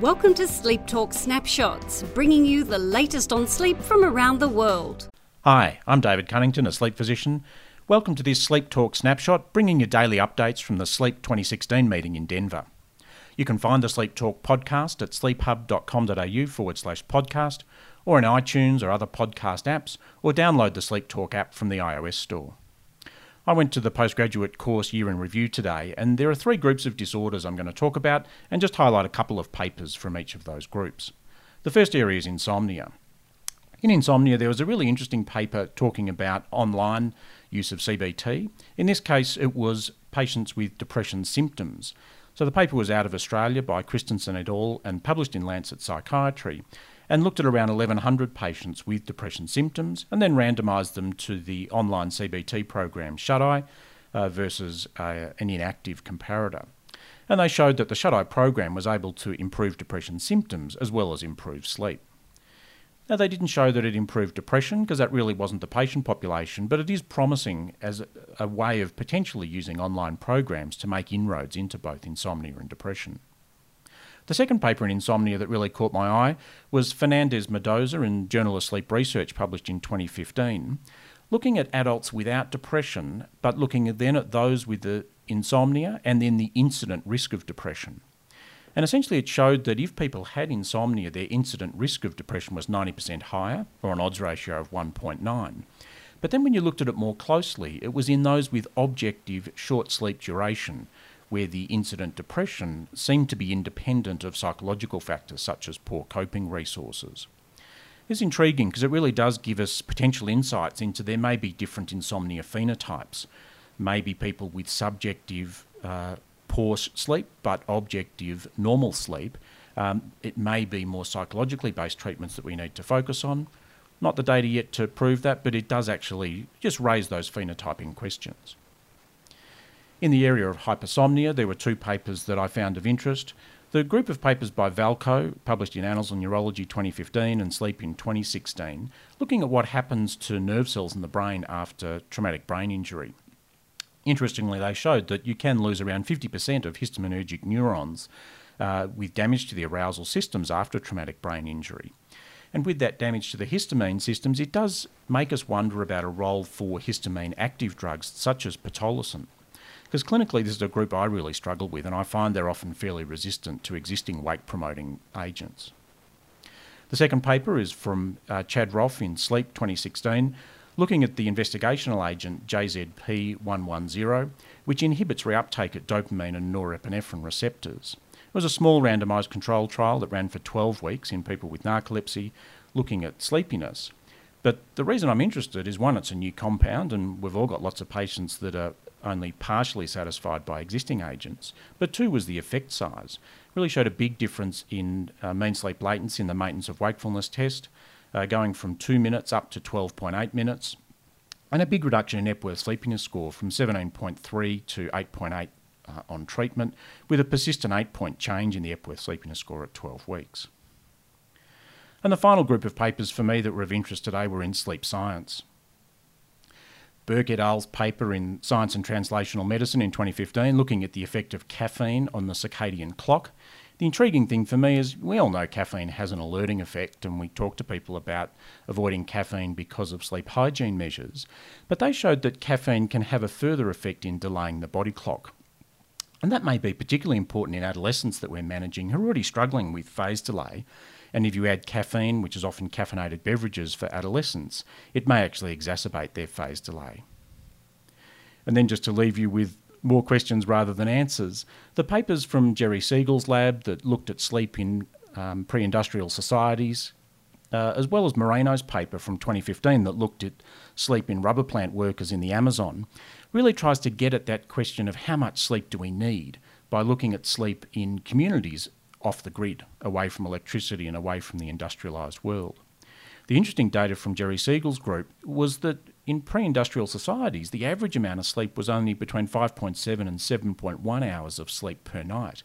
Welcome to Sleep Talk Snapshots, bringing you the latest on sleep from around the world. Hi, I'm David Cunnington, a sleep physician. Welcome to this Sleep Talk Snapshot, bringing you daily updates from the Sleep 2016 meeting in Denver. You can find the Sleep Talk podcast at sleephub.com.au forward slash podcast, or in iTunes or other podcast apps, or download the Sleep Talk app from the iOS store. I went to the postgraduate course year in review today, and there are three groups of disorders I'm going to talk about and just highlight a couple of papers from each of those groups. The first area is insomnia. In insomnia, there was a really interesting paper talking about online use of CBT. In this case, it was patients with depression symptoms. So the paper was out of Australia by Christensen et al. and published in Lancet Psychiatry and looked at around 1,100 patients with depression symptoms and then randomised them to the online CBT program SHUTi uh, versus uh, an inactive comparator. And they showed that the SHUTi program was able to improve depression symptoms as well as improve sleep. Now, they didn't show that it improved depression because that really wasn't the patient population, but it is promising as a way of potentially using online programs to make inroads into both insomnia and depression. The second paper in insomnia that really caught my eye was Fernandez Mendoza in Journal of Sleep Research, published in 2015, looking at adults without depression, but looking then at those with the insomnia and then the incident risk of depression. And essentially, it showed that if people had insomnia, their incident risk of depression was 90% higher, or an odds ratio of 1.9. But then, when you looked at it more closely, it was in those with objective short sleep duration, where the incident depression seemed to be independent of psychological factors such as poor coping resources. It's intriguing because it really does give us potential insights into there may be different insomnia phenotypes. Maybe people with subjective uh, poor sleep but objective normal sleep. Um, it may be more psychologically based treatments that we need to focus on. Not the data yet to prove that, but it does actually just raise those phenotyping questions. In the area of hypersomnia, there were two papers that I found of interest. The group of papers by Valko, published in Annals of Neurology 2015 and Sleep in 2016, looking at what happens to nerve cells in the brain after traumatic brain injury. Interestingly, they showed that you can lose around 50% of histaminergic neurons uh, with damage to the arousal systems after traumatic brain injury. And with that damage to the histamine systems, it does make us wonder about a role for histamine active drugs such as pitolisant. Because clinically, this is a group I really struggle with, and I find they're often fairly resistant to existing wake promoting agents. The second paper is from uh, Chad Ruoff in Sleep 2016, looking at the investigational agent JZP110, which inhibits reuptake at dopamine and norepinephrine receptors. It was a small randomised control trial that ran for 12 weeks in people with narcolepsy, looking at sleepiness. But the reason I'm interested is one, it's a new compound, and we've all got lots of patients that are only partially satisfied by existing agents, but two was the effect size. Really showed a big difference in uh, mean sleep latency in the maintenance of wakefulness test, uh, going from 2 minutes up to 12.8 minutes, and a big reduction in Epworth Sleepiness Score from 17.3 to 8.8 uh, on treatment, with a persistent 8 point change in the Epworth Sleepiness Score at 12 weeks. And the final group of papers for me that were of interest today were in sleep science. Burke et al.'s paper in Science and Translational Medicine in 2015 looking at the effect of caffeine on the circadian clock. The intriguing thing for me is we all know caffeine has an alerting effect, and we talk to people about avoiding caffeine because of sleep hygiene measures. But they showed that caffeine can have a further effect in delaying the body clock. And that may be particularly important in adolescents that we're managing who are already struggling with phase delay and if you add caffeine, which is often caffeinated beverages for adolescents, it may actually exacerbate their phase delay. And then just to leave you with more questions rather than answers, the papers from Jerry Siegel's lab that looked at sleep in um, pre industrial societies, uh, as well as Moreno's paper from 2015 that looked at sleep in rubber plant workers in the Amazon, really tries to get at that question of how much sleep do we need by looking at sleep in communities off the grid, away from electricity and away from the industrialised world. The interesting data from Jerry Siegel's group was that in pre industrial societies, the average amount of sleep was only between 5.7 and 7.1 hours of sleep per night,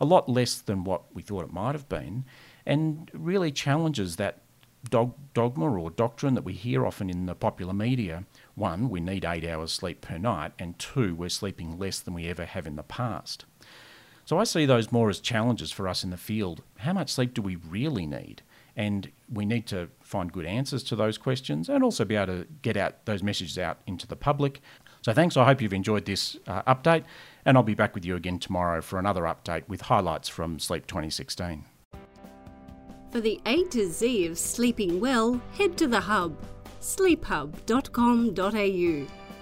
a lot less than what we thought it might have been, and really challenges that dog, dogma or doctrine that we hear often in the popular media. One, we need eight hours sleep per night, and two, we're sleeping less than we ever have in the past. So I see those more as challenges for us in the field. How much sleep do we really need? And we need to find good answers to those questions and also be able to get out those messages out into the public. So thanks. I hope you've enjoyed this uh, update, and I'll be back with you again tomorrow for another update with highlights from Sleep 2016. For the A to Z of sleeping well, head to the hub, sleephub.com.au.